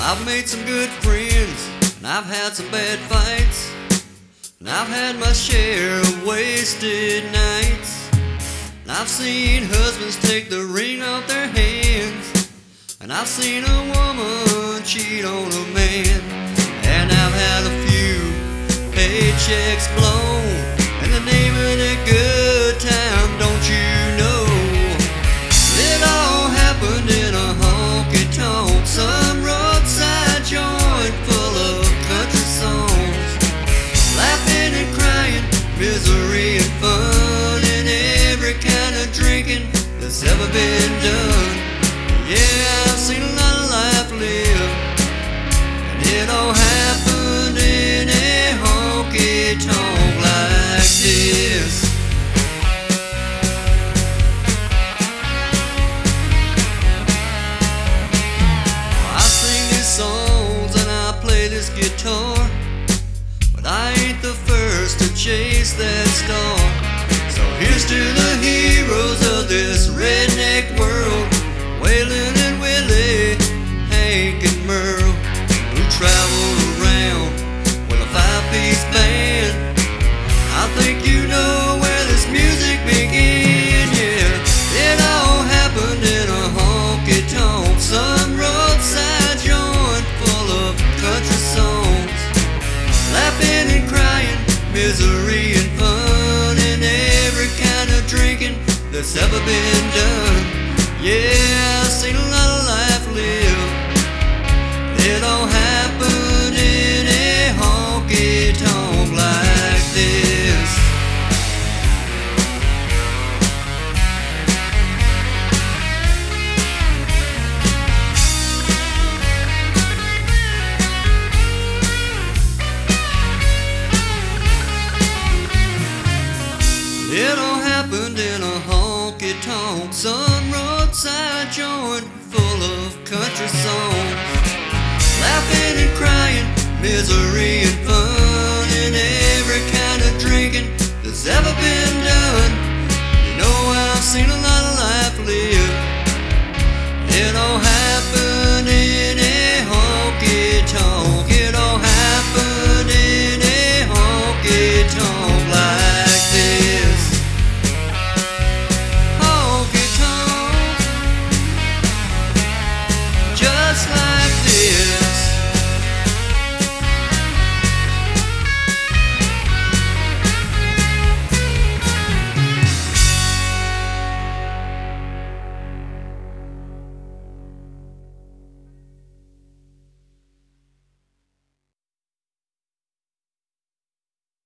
I've made some good friends, and I've had some bad fights. And I've had my share of wasted nights. And I've seen husbands take the ring off their hands. And I've seen a woman cheat on a man. And I've had a few paychecks blown. Misery and fun, and every kind of drinking that's ever been done. Yeah, I've seen a lot of life lived, and it all happened in a honky tonk like this. I sing these songs and I play this guitar. But I star. So here's to the heroes of this redneck world that's ever been done. Yeah, seen a some roadside joint full of country songs. Laughing and crying, misery